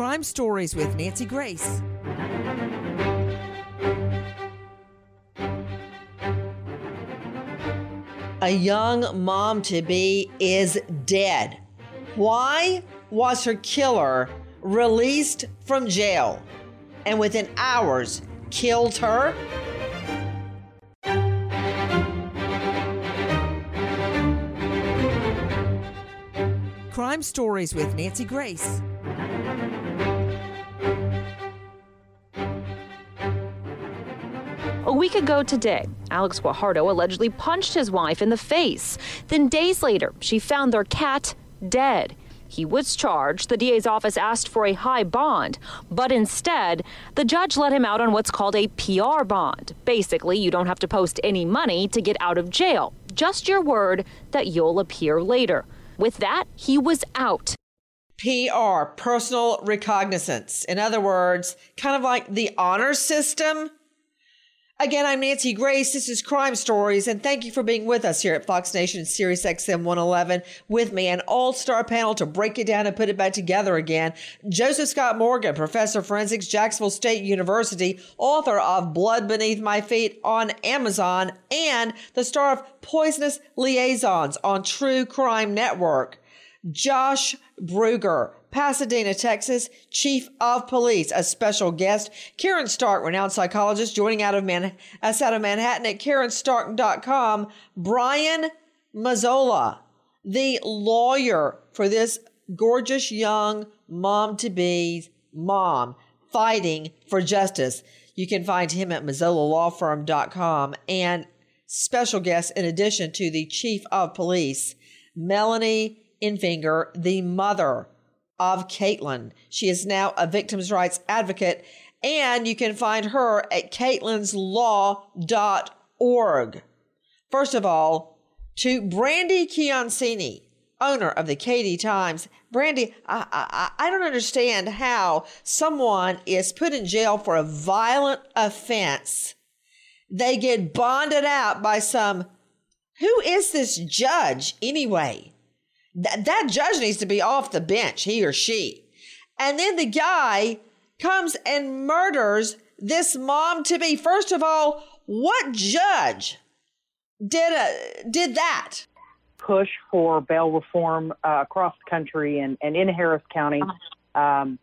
Crime Stories with Nancy Grace. A young mom to be is dead. Why was her killer released from jail and within hours killed her? Crime Stories with Nancy Grace. Week ago today, Alex Guajardo allegedly punched his wife in the face. Then days later, she found their cat dead. He was charged. The DA's office asked for a high bond, but instead, the judge let him out on what's called a PR bond. Basically, you don't have to post any money to get out of jail, just your word that you'll appear later. With that, he was out. PR, personal recognizance. In other words, kind of like the honor system. Again, I'm Nancy Grace. This is Crime Stories, and thank you for being with us here at Fox Nation Sirius XM 111 with me, an all-star panel to break it down and put it back together again. Joseph Scott Morgan, professor of forensics, Jacksonville State University, author of Blood Beneath My Feet on Amazon, and the star of Poisonous Liaisons on True Crime Network. Josh Bruegger, Pasadena, Texas, Chief of Police, a special guest. Karen Stark, renowned psychologist, joining out of Man- us out of Manhattan at KarenStark.com. Brian Mazzola, the lawyer for this gorgeous young mom to be's mom fighting for justice. You can find him at MazzolaLawFirm.com and special guest in addition to the Chief of Police, Melanie Enfinger, the mother of Caitlin. She is now a victims' rights advocate, and you can find her at caitlinslaw.org. First of all, to Brandy Chiancini, owner of the Katy Times. Brandy, I, I, I don't understand how someone is put in jail for a violent offense. They get bonded out by some. Who is this judge anyway? Th- that judge needs to be off the bench, he or she. And then the guy comes and murders this mom to be. First of all, what judge did a, did that? Push for bail reform uh, across the country and, and in Harris County. Um,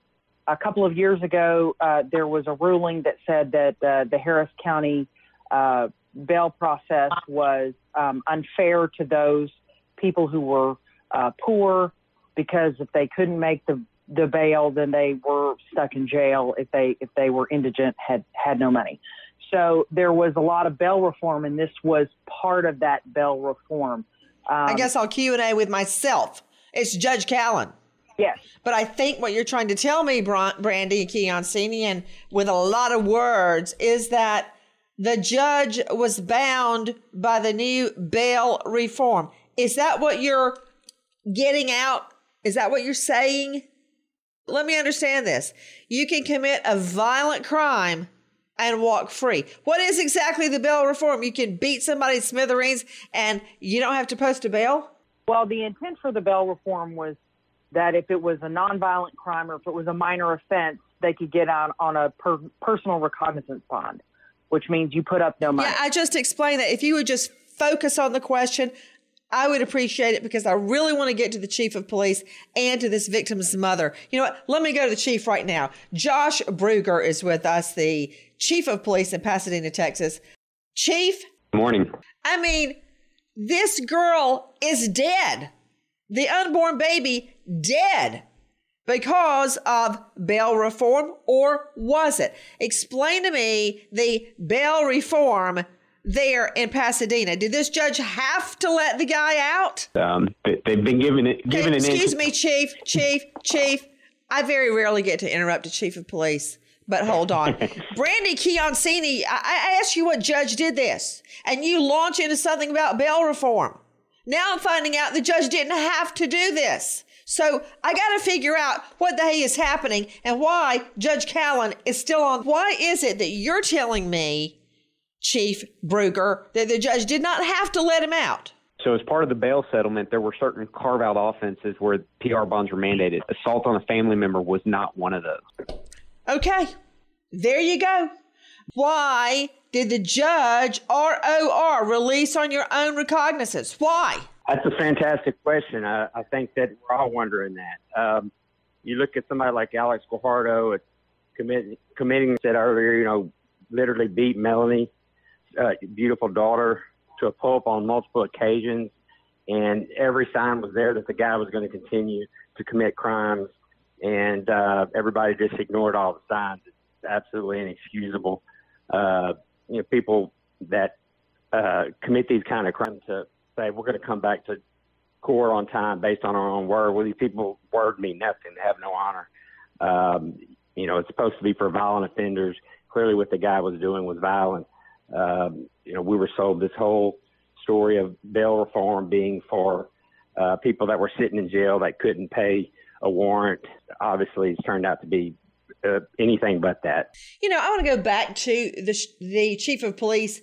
a couple of years ago, uh, there was a ruling that said that uh, the Harris County uh, bail process was um, unfair to those people who were uh, poor because if they couldn't make the the bail, then they were stuck in jail. If they if they were indigent, had had no money. So there was a lot of bail reform, and this was part of that bail reform. Um, I guess I'll Q and A with myself. It's Judge Callan. Yes. But I think what you're trying to tell me, Brandy Chiancini, and with a lot of words, is that the judge was bound by the new bail reform. Is that what you're getting out? Is that what you're saying? Let me understand this. You can commit a violent crime and walk free. What is exactly the bail reform? You can beat somebody smithereens and you don't have to post a bail? Well, the intent for the bail reform was that if it was a nonviolent crime or if it was a minor offense, they could get out on a per- personal recognizance bond, which means you put up no money. Yeah, I just explained that. If you would just focus on the question, I would appreciate it because I really want to get to the chief of police and to this victim's mother. You know what? Let me go to the chief right now. Josh Bruegger is with us, the chief of police in Pasadena, Texas. Chief? Morning. I mean, this girl is dead. The unborn baby dead because of bail reform, or was it? Explain to me the bail reform there in Pasadena. Did this judge have to let the guy out? Um, they've been given it. Given okay, excuse me, Chief, Chief, Chief. I very rarely get to interrupt a chief of police. But hold on. Brandy Chiancini, I, I asked you what judge did this, and you launch into something about bail reform. Now I'm finding out the judge didn't have to do this. So I got to figure out what the hey is happening and why Judge Callan is still on. Why is it that you're telling me Chief Bruegger, that the judge did not have to let him out. So, as part of the bail settlement, there were certain carve out offenses where PR bonds were mandated. Assault on a family member was not one of those. Okay, there you go. Why did the judge ROR release on your own recognizance? Why? That's a fantastic question. I, I think that we're all wondering that. Um, you look at somebody like Alex Guajardo committing, committing, said earlier, you know, literally beat Melanie uh, beautiful daughter to a pulp on multiple occasions, and every sign was there that the guy was going to continue to commit crimes, and uh, everybody just ignored all the signs. It's absolutely inexcusable. Uh, you know, people that uh, commit these kind of crimes to say we're going to come back to court on time based on our own word. Well, these people word mean nothing. They have no honor. Um, you know, it's supposed to be for violent offenders. Clearly, what the guy was doing was violent. Um, you know, we were sold this whole story of bail reform being for uh, people that were sitting in jail that couldn't pay a warrant. Obviously, it's turned out to be uh, anything but that. You know, I want to go back to the the chief of police,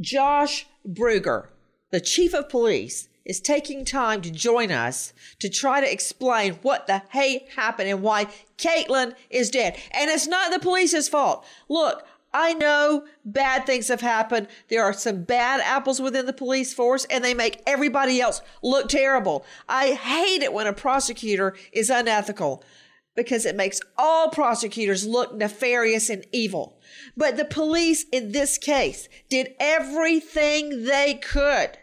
Josh Bruegger, the chief of police. Is taking time to join us to try to explain what the hey happened and why Caitlin is dead. And it's not the police's fault. Look, I know bad things have happened. There are some bad apples within the police force and they make everybody else look terrible. I hate it when a prosecutor is unethical because it makes all prosecutors look nefarious and evil. But the police in this case did everything they could.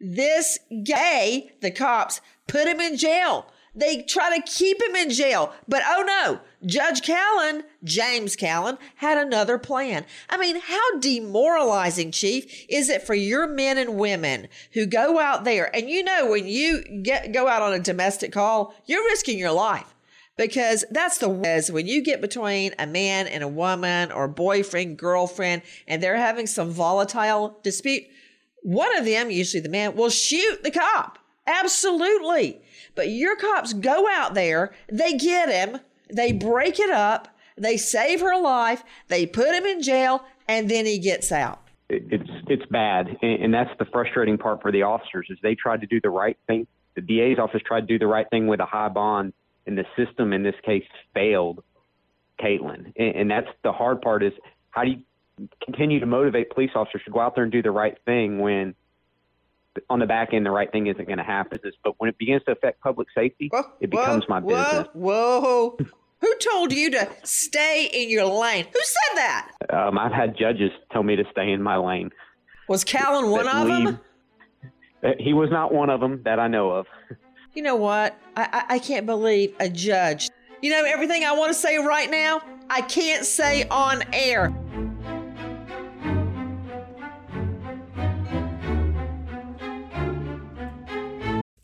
This gay, the cops, put him in jail they try to keep him in jail. But oh no, Judge Callan, James Callan, had another plan. I mean, how demoralizing, Chief, is it for your men and women who go out there and you know when you get go out on a domestic call, you're risking your life. Because that's the as when you get between a man and a woman or boyfriend, girlfriend, and they're having some volatile dispute, one of them, usually the man, will shoot the cop. Absolutely. But your cops go out there, they get him, they break it up, they save her life, they put him in jail, and then he gets out. It's it's bad, and that's the frustrating part for the officers is they tried to do the right thing. The DA's office tried to do the right thing with a high bond, and the system in this case failed Caitlin. And that's the hard part is how do you continue to motivate police officers to go out there and do the right thing when – on the back end, the right thing isn't going to happen. But when it begins to affect public safety, whoa, it becomes whoa, my business. Whoa, whoa. Who told you to stay in your lane? Who said that? Um, I've had judges tell me to stay in my lane. Was Callan one of leave, them? Uh, he was not one of them that I know of. You know what? I, I, I can't believe a judge. You know, everything I want to say right now, I can't say on air.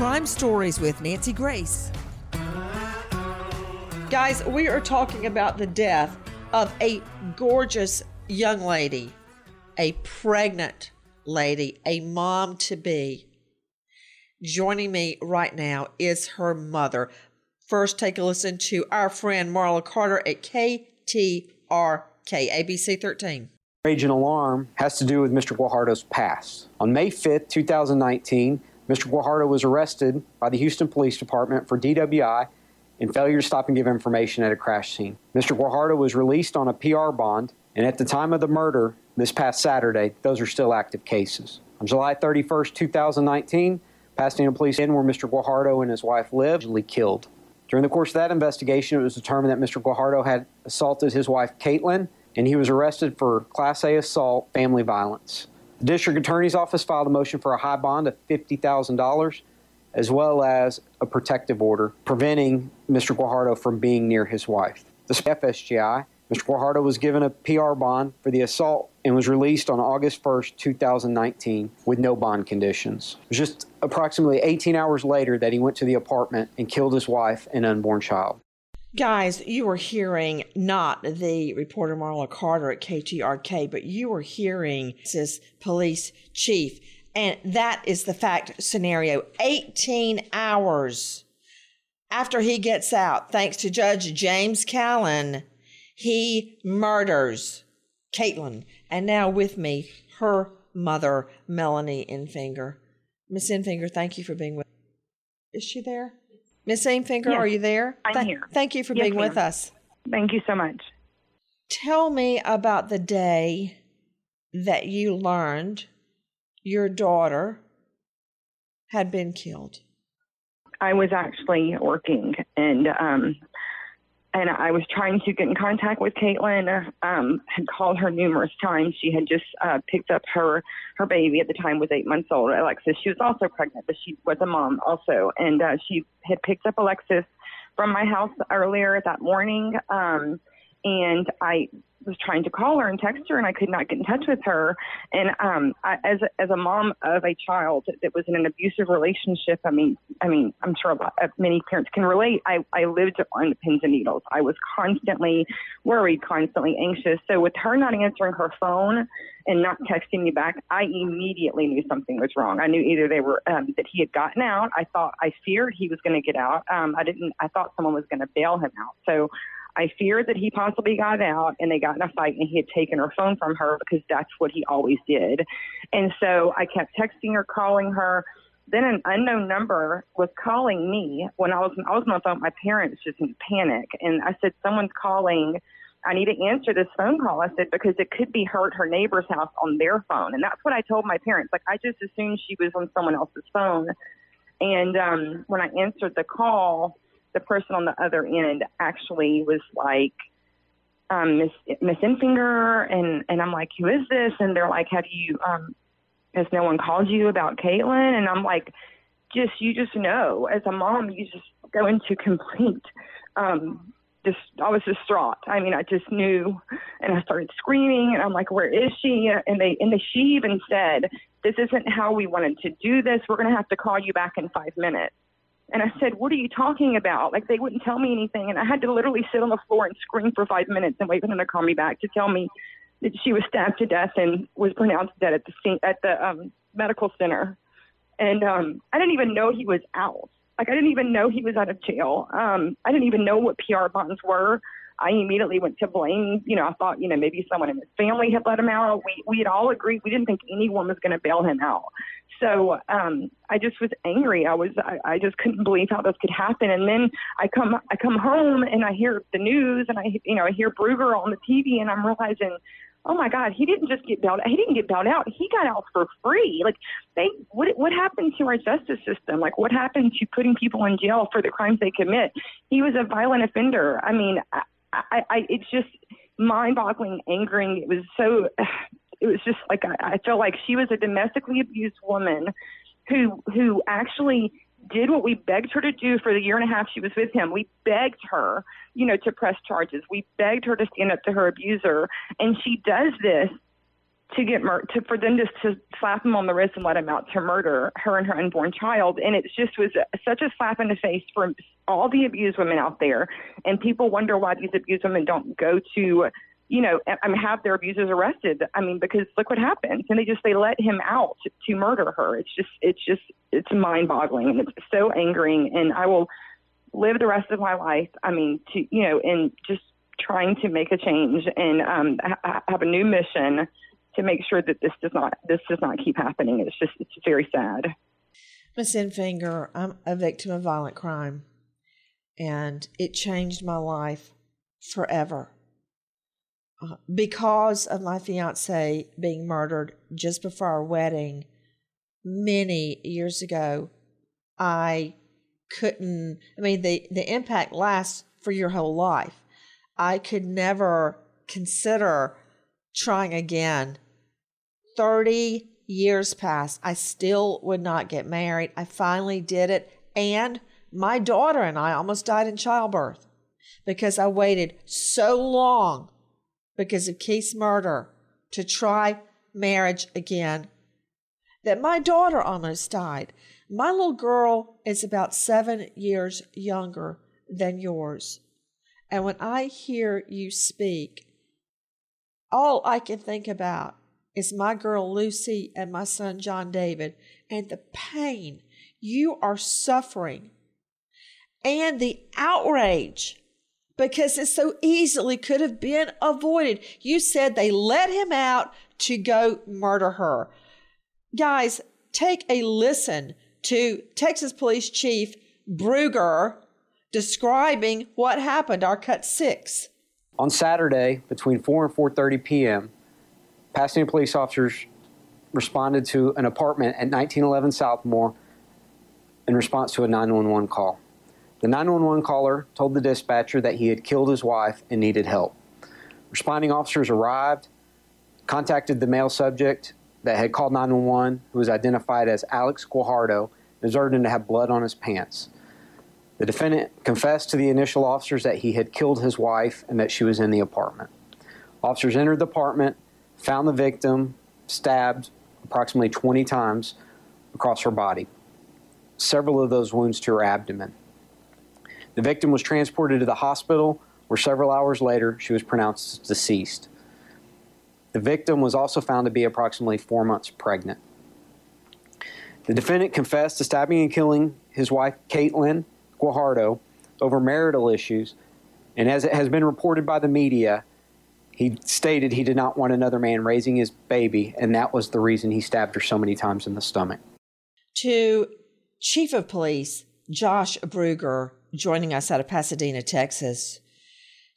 Crime Stories with Nancy Grace. Guys, we are talking about the death of a gorgeous young lady, a pregnant lady, a mom to be. Joining me right now is her mother. First, take a listen to our friend Marla Carter at KTRK, ABC 13. Rage and alarm has to do with Mr. Guajardo's past. On May 5th, 2019, Mr. Guajardo was arrested by the Houston Police Department for DWI and failure to stop and give information at a crash scene. Mr. Guajardo was released on a PR bond, and at the time of the murder this past Saturday, those are still active cases. On July 31st, 2019, Pasadena police in where Mr. Guajardo and his wife lived, killed. During the course of that investigation, it was determined that Mr. Guajardo had assaulted his wife, Caitlin, and he was arrested for Class A assault, family violence. The district attorney's office filed a motion for a high bond of $50,000 as well as a protective order preventing Mr. Guajardo from being near his wife. The FSGI, Mr. Guajardo was given a PR bond for the assault and was released on August 1st, 2019, with no bond conditions. It was just approximately 18 hours later that he went to the apartment and killed his wife and unborn child. Guys, you were hearing not the reporter Marla Carter at KTRK, but you were hearing this police chief. And that is the fact scenario. 18 hours after he gets out, thanks to Judge James Callan, he murders Caitlin. And now with me, her mother, Melanie Enfinger. Miss Enfinger, thank you for being with. Is she there? Miss Enfinger, yes, are you there? I'm Th- here. Thank you for yes, being ma'am. with us. Thank you so much. Tell me about the day that you learned your daughter had been killed. I was actually working and um and I was trying to get in contact with Caitlin. Um, had called her numerous times. She had just uh, picked up her her baby at the time was eight months old. Alexis. She was also pregnant, but she was a mom also, and uh, she had picked up Alexis from my house earlier that morning. Um, and I was trying to call her and text her, and I could not get in touch with her. And um, I, as as a mom of a child that was in an abusive relationship, I mean, I mean, I'm sure a lot, of many parents can relate. I I lived on pins and needles. I was constantly worried, constantly anxious. So with her not answering her phone and not texting me back, I immediately knew something was wrong. I knew either they were um, that he had gotten out. I thought I feared he was going to get out. Um, I didn't. I thought someone was going to bail him out. So I feared that he possibly got out and they got in a fight and he had taken her phone from her because that's what he always did. And so I kept texting her, calling her. Then an unknown number was calling me when I was I was on the phone my parents just in panic. And I said, Someone's calling. I need to answer this phone call. I said, because it could be her at her neighbor's house on their phone. And that's what I told my parents. Like I just assumed she was on someone else's phone. And um, when I answered the call, the person on the other end actually was like, um, Miss Miss Enfinger, and and I'm like, who is this? And they're like, have you um, has no one called you about Caitlin? And I'm like, just you just know, as a mom, you just go into complete. Um, just I was distraught. I mean, I just knew, and I started screaming, and I'm like, "Where is she?" And they and they, she even said, "This isn't how we wanted to do this. We're going to have to call you back in five minutes." And I said, What are you talking about? Like, they wouldn't tell me anything. And I had to literally sit on the floor and scream for five minutes and wait for them to call me back to tell me that she was stabbed to death and was pronounced dead at the scene, at the um, medical center. And um, I didn't even know he was out. Like, I didn't even know he was out of jail. Um, I didn't even know what PR bonds were. I immediately went to blame. You know, I thought, you know, maybe someone in his family had let him out. We we had all agreed we didn't think anyone was going to bail him out. So um, I just was angry. I was I, I just couldn't believe how this could happen. And then I come I come home and I hear the news and I you know I hear Bruegger on the TV and I'm realizing oh my God, he didn't just get bailed. He didn't get bailed out. He got out for free. Like they, what what happened to our justice system? Like what happened to putting people in jail for the crimes they commit? He was a violent offender. I mean, I, I it's just mind-boggling, angering. It was so. It was just like I, I felt like she was a domestically abused woman who who actually did what we begged her to do for the year and a half she was with him. We begged her, you know, to press charges. We begged her to stand up to her abuser, and she does this to get mur- to for them just to slap him on the wrist and let him out to murder her and her unborn child. And it just was such a slap in the face for all the abused women out there. And people wonder why these abused women don't go to you know, I mean, have their abusers arrested. I mean, because look what happens, and they just they let him out to, murder her. It's just, it's just, it's mind-boggling, and it's so angering. And I will live the rest of my life. I mean, to you know, and just trying to make a change and um, ha- have a new mission to make sure that this does not this does not keep happening. It's just, it's very sad. Miss Enfinger, I'm a victim of violent crime, and it changed my life forever uh, because of my fiance being murdered just before our wedding many years ago, I couldn't. I mean, the, the impact lasts for your whole life. I could never consider trying again. 30 years passed. I still would not get married. I finally did it. And my daughter and I almost died in childbirth because I waited so long because of Keith's murder to try marriage again that my daughter almost died. My little girl is about seven years younger than yours. And when I hear you speak, all I can think about is my girl Lucy and my son John David and the pain you are suffering and the outrage because it so easily could have been avoided. You said they let him out to go murder her. Guys, take a listen to Texas Police Chief Bruegger describing what happened, our cut six. On Saturday, between 4 and 4.30 p.m., Pasadena police officers responded to an apartment at 1911 Southmore in response to a 911 call. The 911 caller told the dispatcher that he had killed his wife and needed help. Responding officers arrived, contacted the male subject that had called 911, who was identified as Alex Guajardo, and observed him to have blood on his pants. The defendant confessed to the initial officers that he had killed his wife and that she was in the apartment. Officers entered the apartment, found the victim stabbed approximately 20 times across her body, several of those wounds to her abdomen. The victim was transported to the hospital, where several hours later she was pronounced deceased. The victim was also found to be approximately four months pregnant. The defendant confessed to stabbing and killing his wife, Caitlin Guajardo, over marital issues, and as it has been reported by the media, he stated he did not want another man raising his baby, and that was the reason he stabbed her so many times in the stomach. To Chief of Police Josh Bruegger joining us out of Pasadena, Texas.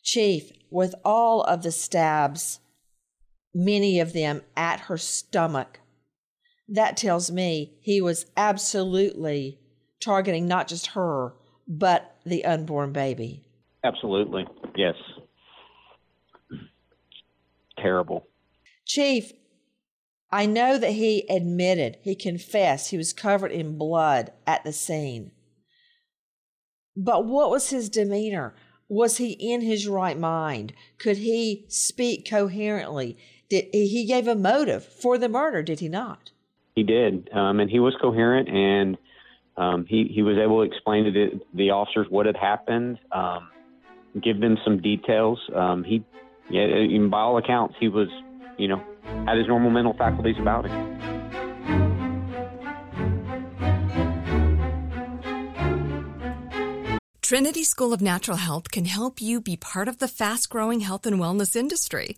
Chief, with all of the stabs, many of them at her stomach, that tells me he was absolutely targeting not just her, but the unborn baby. Absolutely. Yes. Terrible. Chief, I know that he admitted, he confessed he was covered in blood at the scene. But what was his demeanor? Was he in his right mind? Could he speak coherently? Did he gave a motive for the murder? Did he not? He did, um, and he was coherent, and um, he he was able to explain to the, the officers what had happened, um, give them some details. Um, he, yeah, by all accounts, he was, you know, had his normal mental faculties about him. Trinity School of Natural Health can help you be part of the fast growing health and wellness industry.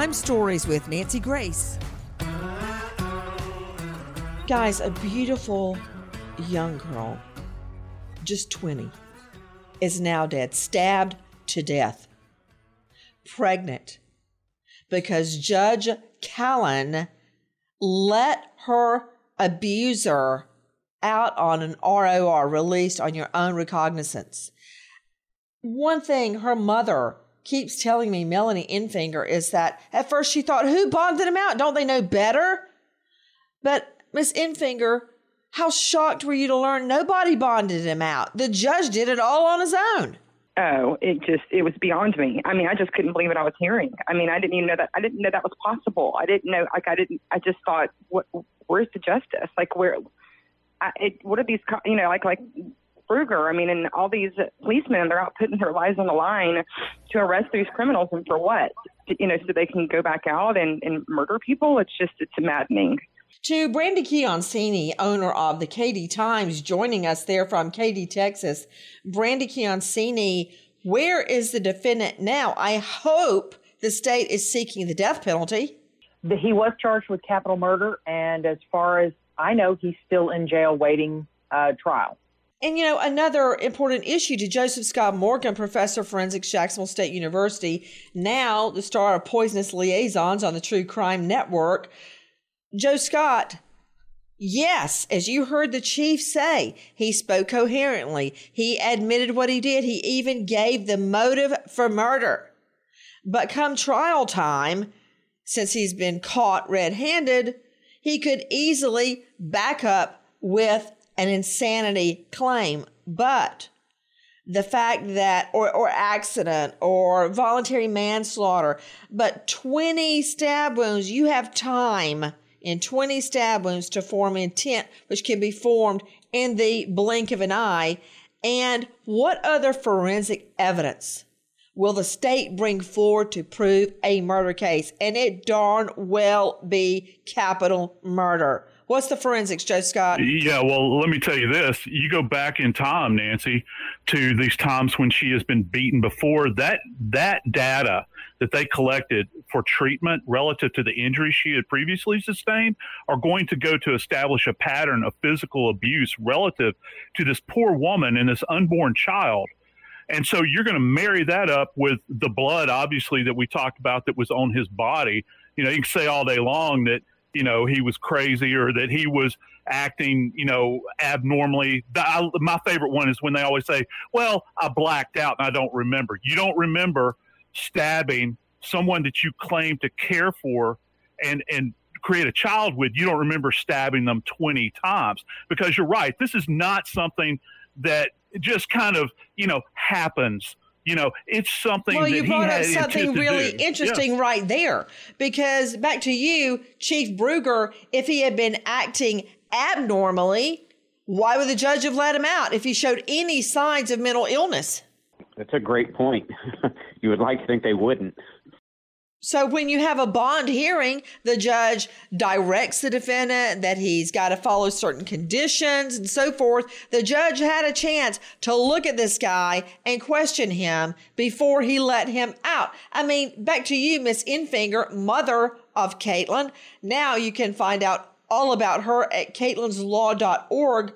Crime Stories with Nancy Grace. Guys, a beautiful young girl, just 20, is now dead, stabbed to death, pregnant, because Judge Callan let her abuser out on an ROR released on your own recognizance. One thing her mother keeps telling me, Melanie Enfinger, is that at first she thought, who bonded him out? Don't they know better? But Miss Enfinger, how shocked were you to learn nobody bonded him out? The judge did it all on his own. Oh, it just it was beyond me. I mean, I just couldn't believe what I was hearing. I mean, I didn't even know that I didn't know that was possible. I didn't know like I didn't I just thought what where's the justice? Like where I, it what are these you know like like Bruegger. I mean, and all these policemen, they're out putting their lives on the line to arrest these criminals, and for what? You know, so they can go back out and, and murder people. It's just, it's maddening. To Brandy Chiancini, owner of the Katy Times, joining us there from Katy, Texas. Brandy Chiancini, where is the defendant now? I hope the state is seeking the death penalty. He was charged with capital murder, and as far as I know, he's still in jail waiting uh, trial. And you know, another important issue to Joseph Scott Morgan, professor of forensics, Jacksonville State University, now the star of Poisonous Liaisons on the True Crime Network. Joe Scott, yes, as you heard the chief say, he spoke coherently. He admitted what he did. He even gave the motive for murder. But come trial time, since he's been caught red handed, he could easily back up with an insanity claim. But the fact that, or, or accident, or voluntary manslaughter, but 20 stab wounds, you have time in 20 stab wounds to form intent, which can be formed in the blink of an eye. And what other forensic evidence will the state bring forward to prove a murder case? And it darn well be capital murder. What's the forensics, Joe Scott? Yeah, well, let me tell you this. You go back in time, Nancy, to these times when she has been beaten before. That that data that they collected for treatment relative to the injuries she had previously sustained are going to go to establish a pattern of physical abuse relative to this poor woman and this unborn child. And so you're going to marry that up with the blood, obviously, that we talked about that was on his body. You know, you can say all day long that you know he was crazy or that he was acting you know abnormally. I, my favorite one is when they always say well i blacked out and i don't remember. You don't remember stabbing someone that you claim to care for and and create a child with. You don't remember stabbing them 20 times because you're right. This is not something that just kind of you know happens you know, it's something. Well, you brought up something really interesting yes. right there, because back to you, Chief Bruegger. If he had been acting abnormally, why would the judge have let him out if he showed any signs of mental illness? That's a great point. you would like to think they wouldn't. So when you have a bond hearing, the judge directs the defendant that he's got to follow certain conditions and so forth. The judge had a chance to look at this guy and question him before he let him out. I mean, back to you, Miss Enfinger, mother of Caitlin. Now you can find out all about her at caitlinslaw.org.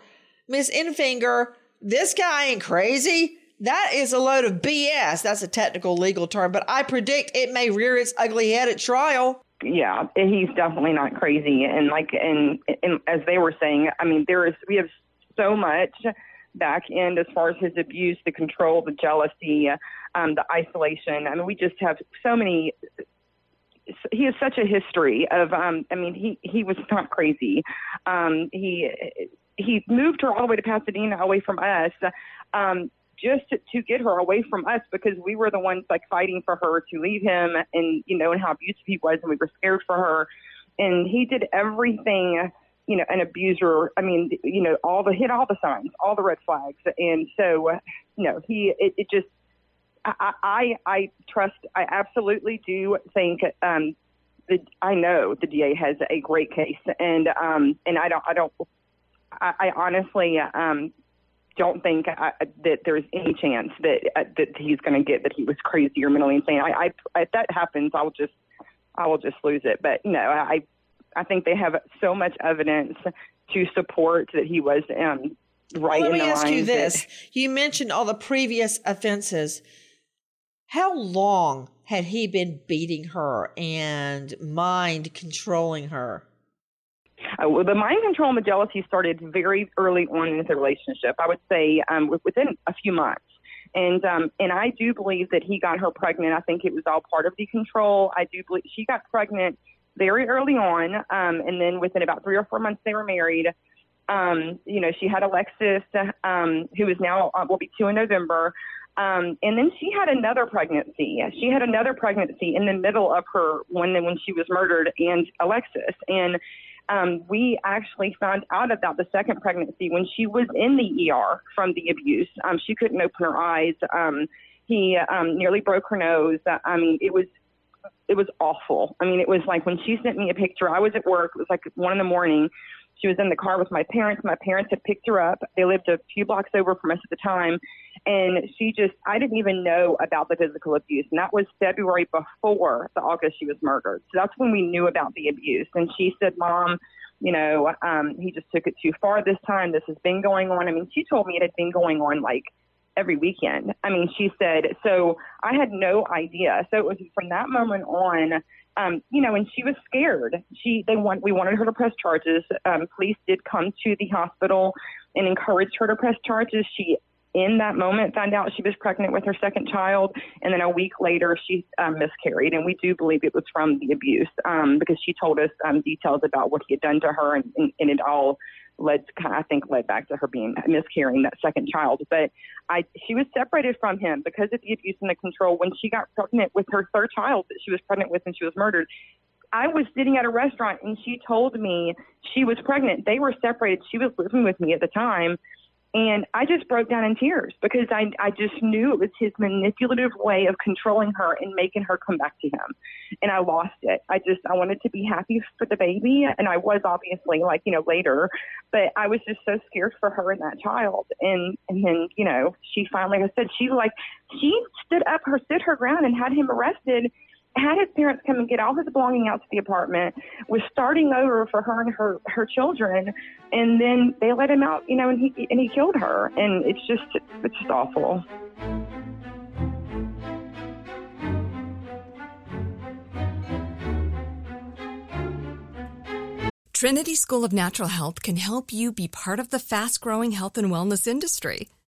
Miss Enfinger, this guy ain't crazy. That is a load of BS. That's a technical legal term, but I predict it may rear its ugly head at trial. Yeah, he's definitely not crazy. And like, and, and as they were saying, I mean, there is, we have so much back end as far as his abuse, the control, the jealousy, um, the isolation. I mean, we just have so many. He has such a history of. Um, I mean, he he was not crazy. Um, he he moved her all the way to Pasadena, away from us. Um, just to, to get her away from us because we were the ones like fighting for her to leave him and you know and how abusive he was and we were scared for her and he did everything you know, an abuser. I mean, you know, all the hit all the signs, all the red flags, and so, you know, he it, it just. I, I I trust. I absolutely do think um, the I know the DA has a great case, and um, and I don't I don't I, I honestly um, don't think I, that there's any chance that uh, that he's going to get that he was crazy or mentally insane. I, I if that happens, I'll just I will just lose it. But no, I I think they have so much evidence to support that he was um, right well, let me ask you this: that, you mentioned all the previous offenses. How long had he been beating her and mind controlling her? Uh, the mind control and the jealousy started very early on in the relationship. I would say um, within a few months. And um, and I do believe that he got her pregnant. I think it was all part of the control. I do believe she got pregnant very early on, um, and then within about three or four months they were married. Um, you know, she had Alexis, um, who is now uh, will be two in November. Um, and then she had another pregnancy. She had another pregnancy in the middle of her when when she was murdered and Alexis. And um, we actually found out about the second pregnancy when she was in the ER from the abuse. Um, she couldn't open her eyes. Um, he um, nearly broke her nose. I mean, it was it was awful. I mean, it was like when she sent me a picture, I was at work. It was like one in the morning. She was in the car with my parents. My parents had picked her up. They lived a few blocks over from us at the time. And she just, I didn't even know about the physical abuse. And that was February before the August she was murdered. So that's when we knew about the abuse. And she said, Mom, you know, um, he just took it too far this time. This has been going on. I mean, she told me it had been going on like every weekend. I mean, she said, so I had no idea. So it was from that moment on, um, you know, and she was scared. She, they want, we wanted her to press charges. Um, police did come to the hospital and encouraged her to press charges. She, in that moment, found out she was pregnant with her second child, and then a week later she um, miscarried. And we do believe it was from the abuse um, because she told us um, details about what he had done to her, and, and, and it all led I think led back to her being miscarrying that second child. But I she was separated from him because of the abuse and the control. When she got pregnant with her third child that she was pregnant with and she was murdered, I was sitting at a restaurant and she told me she was pregnant. They were separated. She was living with me at the time. And I just broke down in tears because I, I just knew it was his manipulative way of controlling her and making her come back to him. And I lost it. I just, I wanted to be happy for the baby. And I was obviously like, you know, later, but I was just so scared for her and that child. And, and then, you know, she finally, like I said, she like, she stood up her, stood her ground and had him arrested had his parents come and get all his belongings out to the apartment, was starting over for her and her her children, and then they let him out, you know, and he and he killed her, and it's just it's just awful. Trinity School of Natural Health can help you be part of the fast growing health and wellness industry.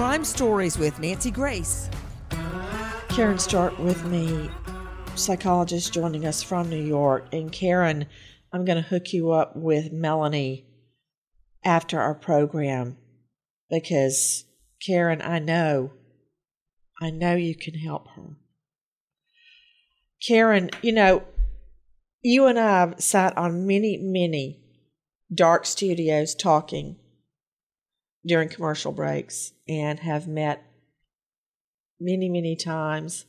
Crime Stories with Nancy Grace. Karen Stark with me, psychologist joining us from New York. And Karen, I'm going to hook you up with Melanie after our program because, Karen, I know, I know you can help her. Karen, you know, you and I have sat on many, many dark studios talking during commercial breaks and have met many, many times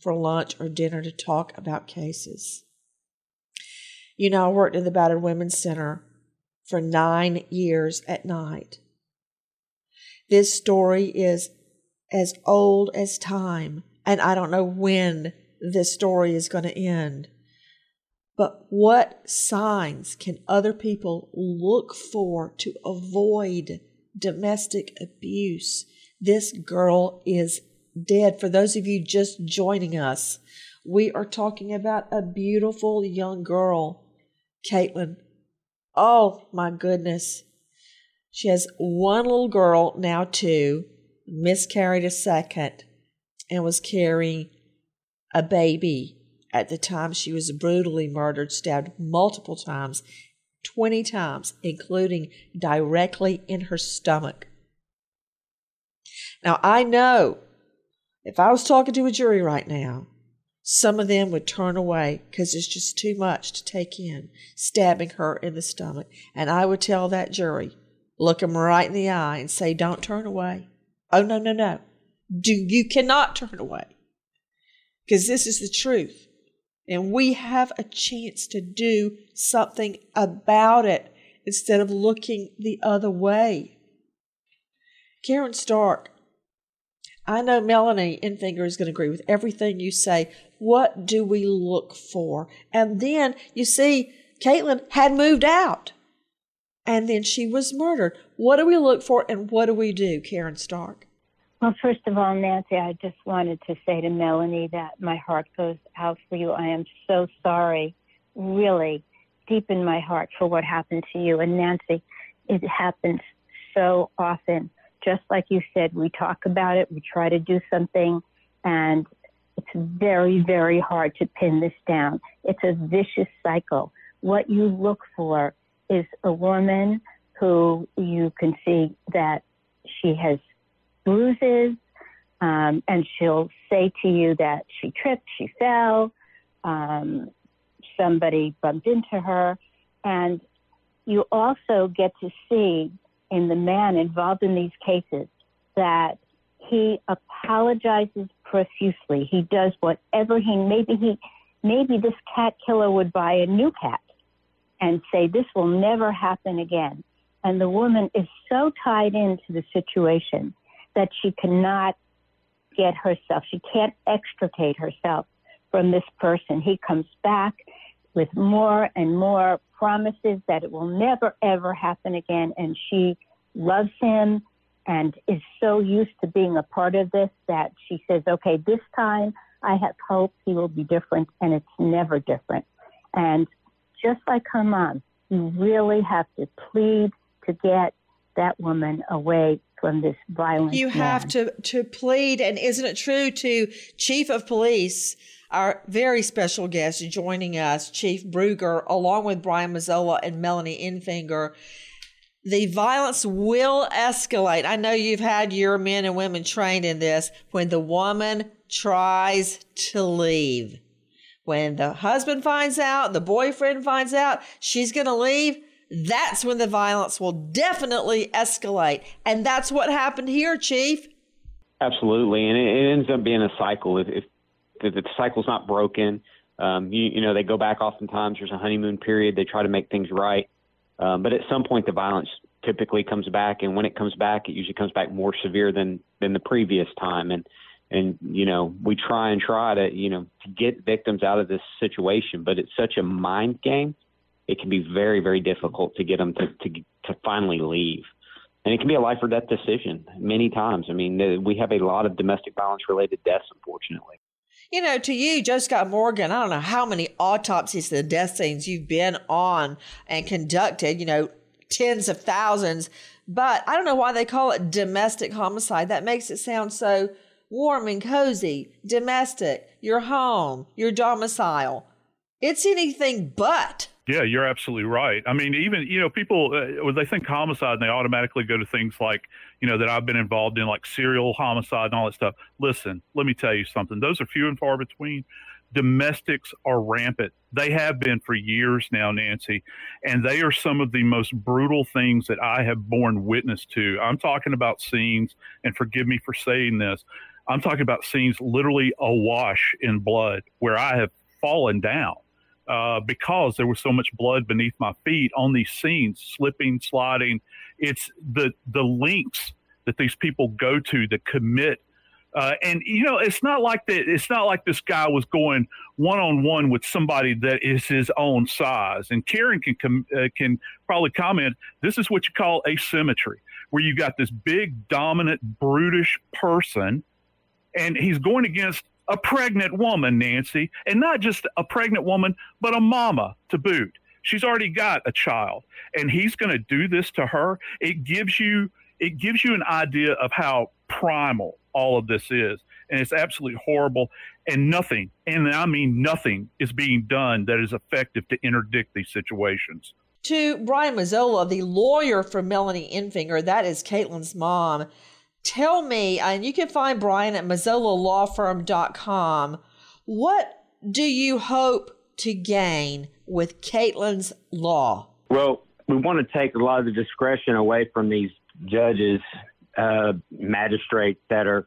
for lunch or dinner to talk about cases. You know, I worked in the Battered Women's Center for nine years at night. This story is as old as time, and I don't know when this story is going to end. But what signs can other people look for to avoid domestic abuse? This girl is dead. For those of you just joining us, we are talking about a beautiful young girl, Caitlin. Oh my goodness. She has one little girl, now two, miscarried a second, and was carrying a baby at the time she was brutally murdered, stabbed multiple times, 20 times, including directly in her stomach. Now, I know if I was talking to a jury right now, some of them would turn away because it's just too much to take in, stabbing her in the stomach. And I would tell that jury, look them right in the eye and say, don't turn away. Oh, no, no, no. Do, you cannot turn away because this is the truth. And we have a chance to do something about it instead of looking the other way. Karen Stark, I know Melanie Enfinger is going to agree with everything you say. What do we look for? And then you see, Caitlin had moved out and then she was murdered. What do we look for and what do we do, Karen Stark? Well, first of all, Nancy, I just wanted to say to Melanie that my heart goes out for you. I am so sorry, really, deep in my heart for what happened to you. And Nancy, it happens so often. Just like you said, we talk about it, we try to do something, and it's very, very hard to pin this down. It's a vicious cycle. What you look for is a woman who you can see that she has bruises, um, and she'll say to you that she tripped, she fell, um, somebody bumped into her, and you also get to see in the man involved in these cases that he apologizes profusely. He does whatever he maybe he maybe this cat killer would buy a new cat and say this will never happen again. And the woman is so tied into the situation that she cannot get herself, she can't extricate herself from this person. He comes back with more and more promises that it will never, ever happen again. And she loves him and is so used to being a part of this that she says, okay, this time I have hope he will be different, and it's never different. And just like her mom, you really have to plead to get that woman away from this violent. You man. have to to plead, and isn't it true to Chief of Police? Our very special guest joining us, Chief Bruegger, along with Brian Mazzola and Melanie Enfinger. The violence will escalate. I know you've had your men and women trained in this when the woman tries to leave. When the husband finds out, the boyfriend finds out she's going to leave, that's when the violence will definitely escalate. And that's what happened here, Chief. Absolutely. And it, it ends up being a cycle. If, if, if the cycle's not broken, um, you, you know, they go back oftentimes. There's a honeymoon period. They try to make things right. Um, but at some point, the violence typically comes back. And when it comes back, it usually comes back more severe than, than the previous time. And, and, you know, we try and try to, you know, to get victims out of this situation, but it's such a mind game it can be very, very difficult to get them to, to, to finally leave. And it can be a life or death decision many times. I mean, we have a lot of domestic violence related deaths, unfortunately. You know, to you, Joe Scott Morgan, I don't know how many autopsies to the death scenes you've been on and conducted. You know, tens of thousands. But I don't know why they call it domestic homicide. That makes it sound so warm and cozy. Domestic, your home, your domicile. It's anything but. Yeah, you're absolutely right. I mean, even you know, people uh, when they think homicide, and they automatically go to things like you know that I've been involved in, like serial homicide and all that stuff. Listen, let me tell you something. Those are few and far between. Domestics are rampant. They have been for years now, Nancy, and they are some of the most brutal things that I have borne witness to. I'm talking about scenes, and forgive me for saying this. I'm talking about scenes literally awash in blood where I have fallen down uh, because there was so much blood beneath my feet on these scenes, slipping, sliding. It's the the links that these people go to to commit. Uh, and you know, it's not like that. It's not like this guy was going one on one with somebody that is his own size. And Karen can com- uh, can probably comment. This is what you call asymmetry, where you got this big, dominant, brutish person, and he's going against a pregnant woman, Nancy, and not just a pregnant woman, but a mama to boot. She's already got a child, and he's going to do this to her. It gives you it gives you an idea of how primal all of this is, and it's absolutely horrible. And nothing, and I mean nothing, is being done that is effective to interdict these situations. To Brian Mazzola, the lawyer for Melanie Enfinger, that is Caitlin's mom tell me, and you can find Brian at mazzolalawfirm.com, what do you hope to gain with Caitlin's law? Well, we want to take a lot of the discretion away from these judges, uh, magistrates that are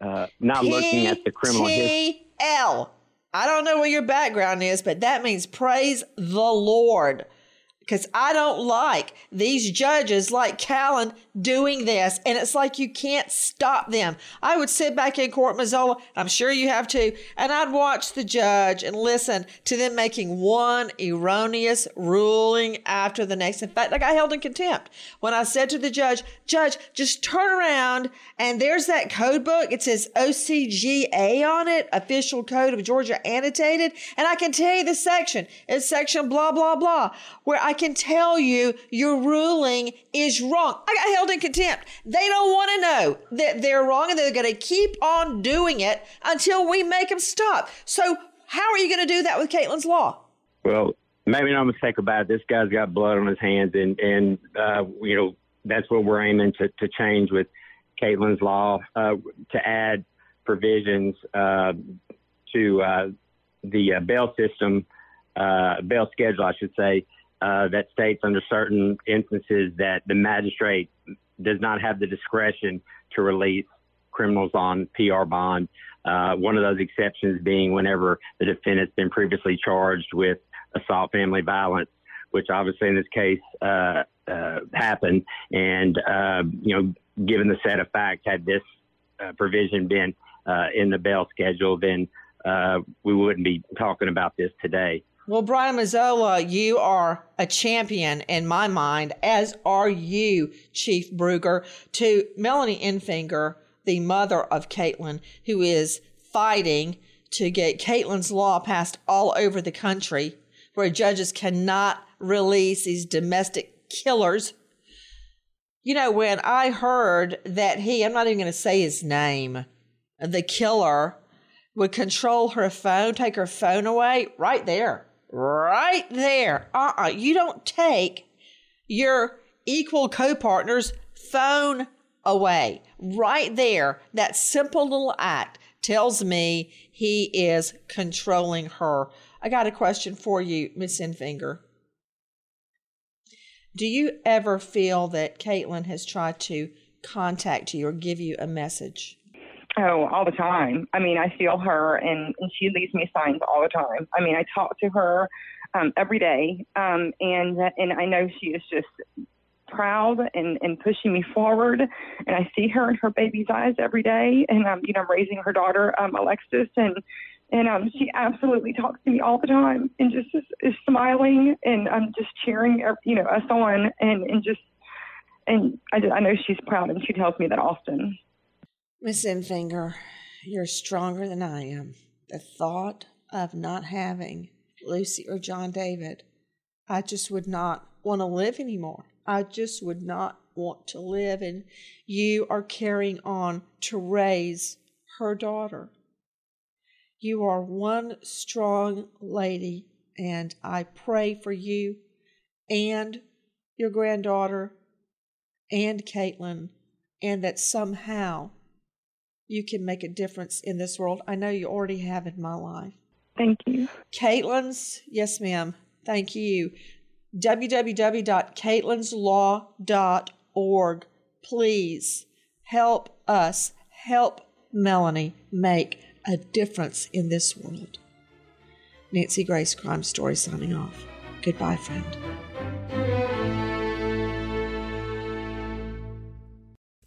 uh, not looking at the criminal history. L. I don't know what your background is, but that means praise the Lord because I don't like these judges like Callan doing this. And it's like you can't stop them. I would sit back in court, Mazzola, I'm sure you have too, and I'd watch the judge and listen to them making one erroneous ruling after the next. In fact, I got held in contempt when I said to the judge, Judge, just turn around and there's that code book. It says OCGA on it, Official Code of Georgia Annotated. And I can tell you the section. It's section blah, blah, blah, where I can tell you your ruling is wrong. I got held in contempt. They don't want to know that they're wrong and they're going to keep on doing it until we make them stop. So, how are you going to do that with Caitlin's law? Well, maybe no mistake about it. This guy's got blood on his hands, and and uh, you know that's what we're aiming to to change with Caitlin's law uh, to add provisions uh, to uh, the uh, bail system, uh, bail schedule, I should say, uh, that states under certain instances that the magistrate does not have the discretion to release criminals on PR bond. Uh, one of those exceptions being whenever the defendant's been previously charged with assault family violence, which obviously in this case uh, uh, happened. And, uh, you know, given the set of facts, had this uh, provision been in the bail schedule, then we wouldn't be talking about this today. Well, Brian Mazzola, you are a champion in my mind, as are you, Chief Bruegger, to Melanie Enfinger, the mother of Caitlin, who is fighting to get Caitlin's law passed all over the country, where judges cannot release these domestic killers. You know, when I heard that he, I'm not even going to say his name, the killer would control her phone, take her phone away, right there right there. Uh uh-uh. uh You don't take your equal co partner's phone away. Right there. That simple little act tells me he is controlling her. I got a question for you, Miss Enfinger. Do you ever feel that Caitlin has tried to contact you or give you a message? Oh, all the time. I mean, I feel her, and, and she leaves me signs all the time. I mean, I talk to her um, every day, um, and and I know she is just proud and, and pushing me forward. And I see her in her baby's eyes every day, and um, you know, I'm raising her daughter, um, Alexis, and and um, she absolutely talks to me all the time, and just is, is smiling, and I'm um, just cheering, you know, us on, and and just and I, I know she's proud, and she tells me that often. Miss Enfinger, you're stronger than I am. The thought of not having Lucy or John David, I just would not want to live anymore. I just would not want to live. And you are carrying on to raise her daughter. You are one strong lady, and I pray for you and your granddaughter and Caitlin, and that somehow you can make a difference in this world. I know you already have in my life. Thank you. Caitlin's, yes, ma'am. Thank you. www.caitlinslaw.org. Please help us, help Melanie make a difference in this world. Nancy Grace, Crime Story, signing off. Goodbye, friend.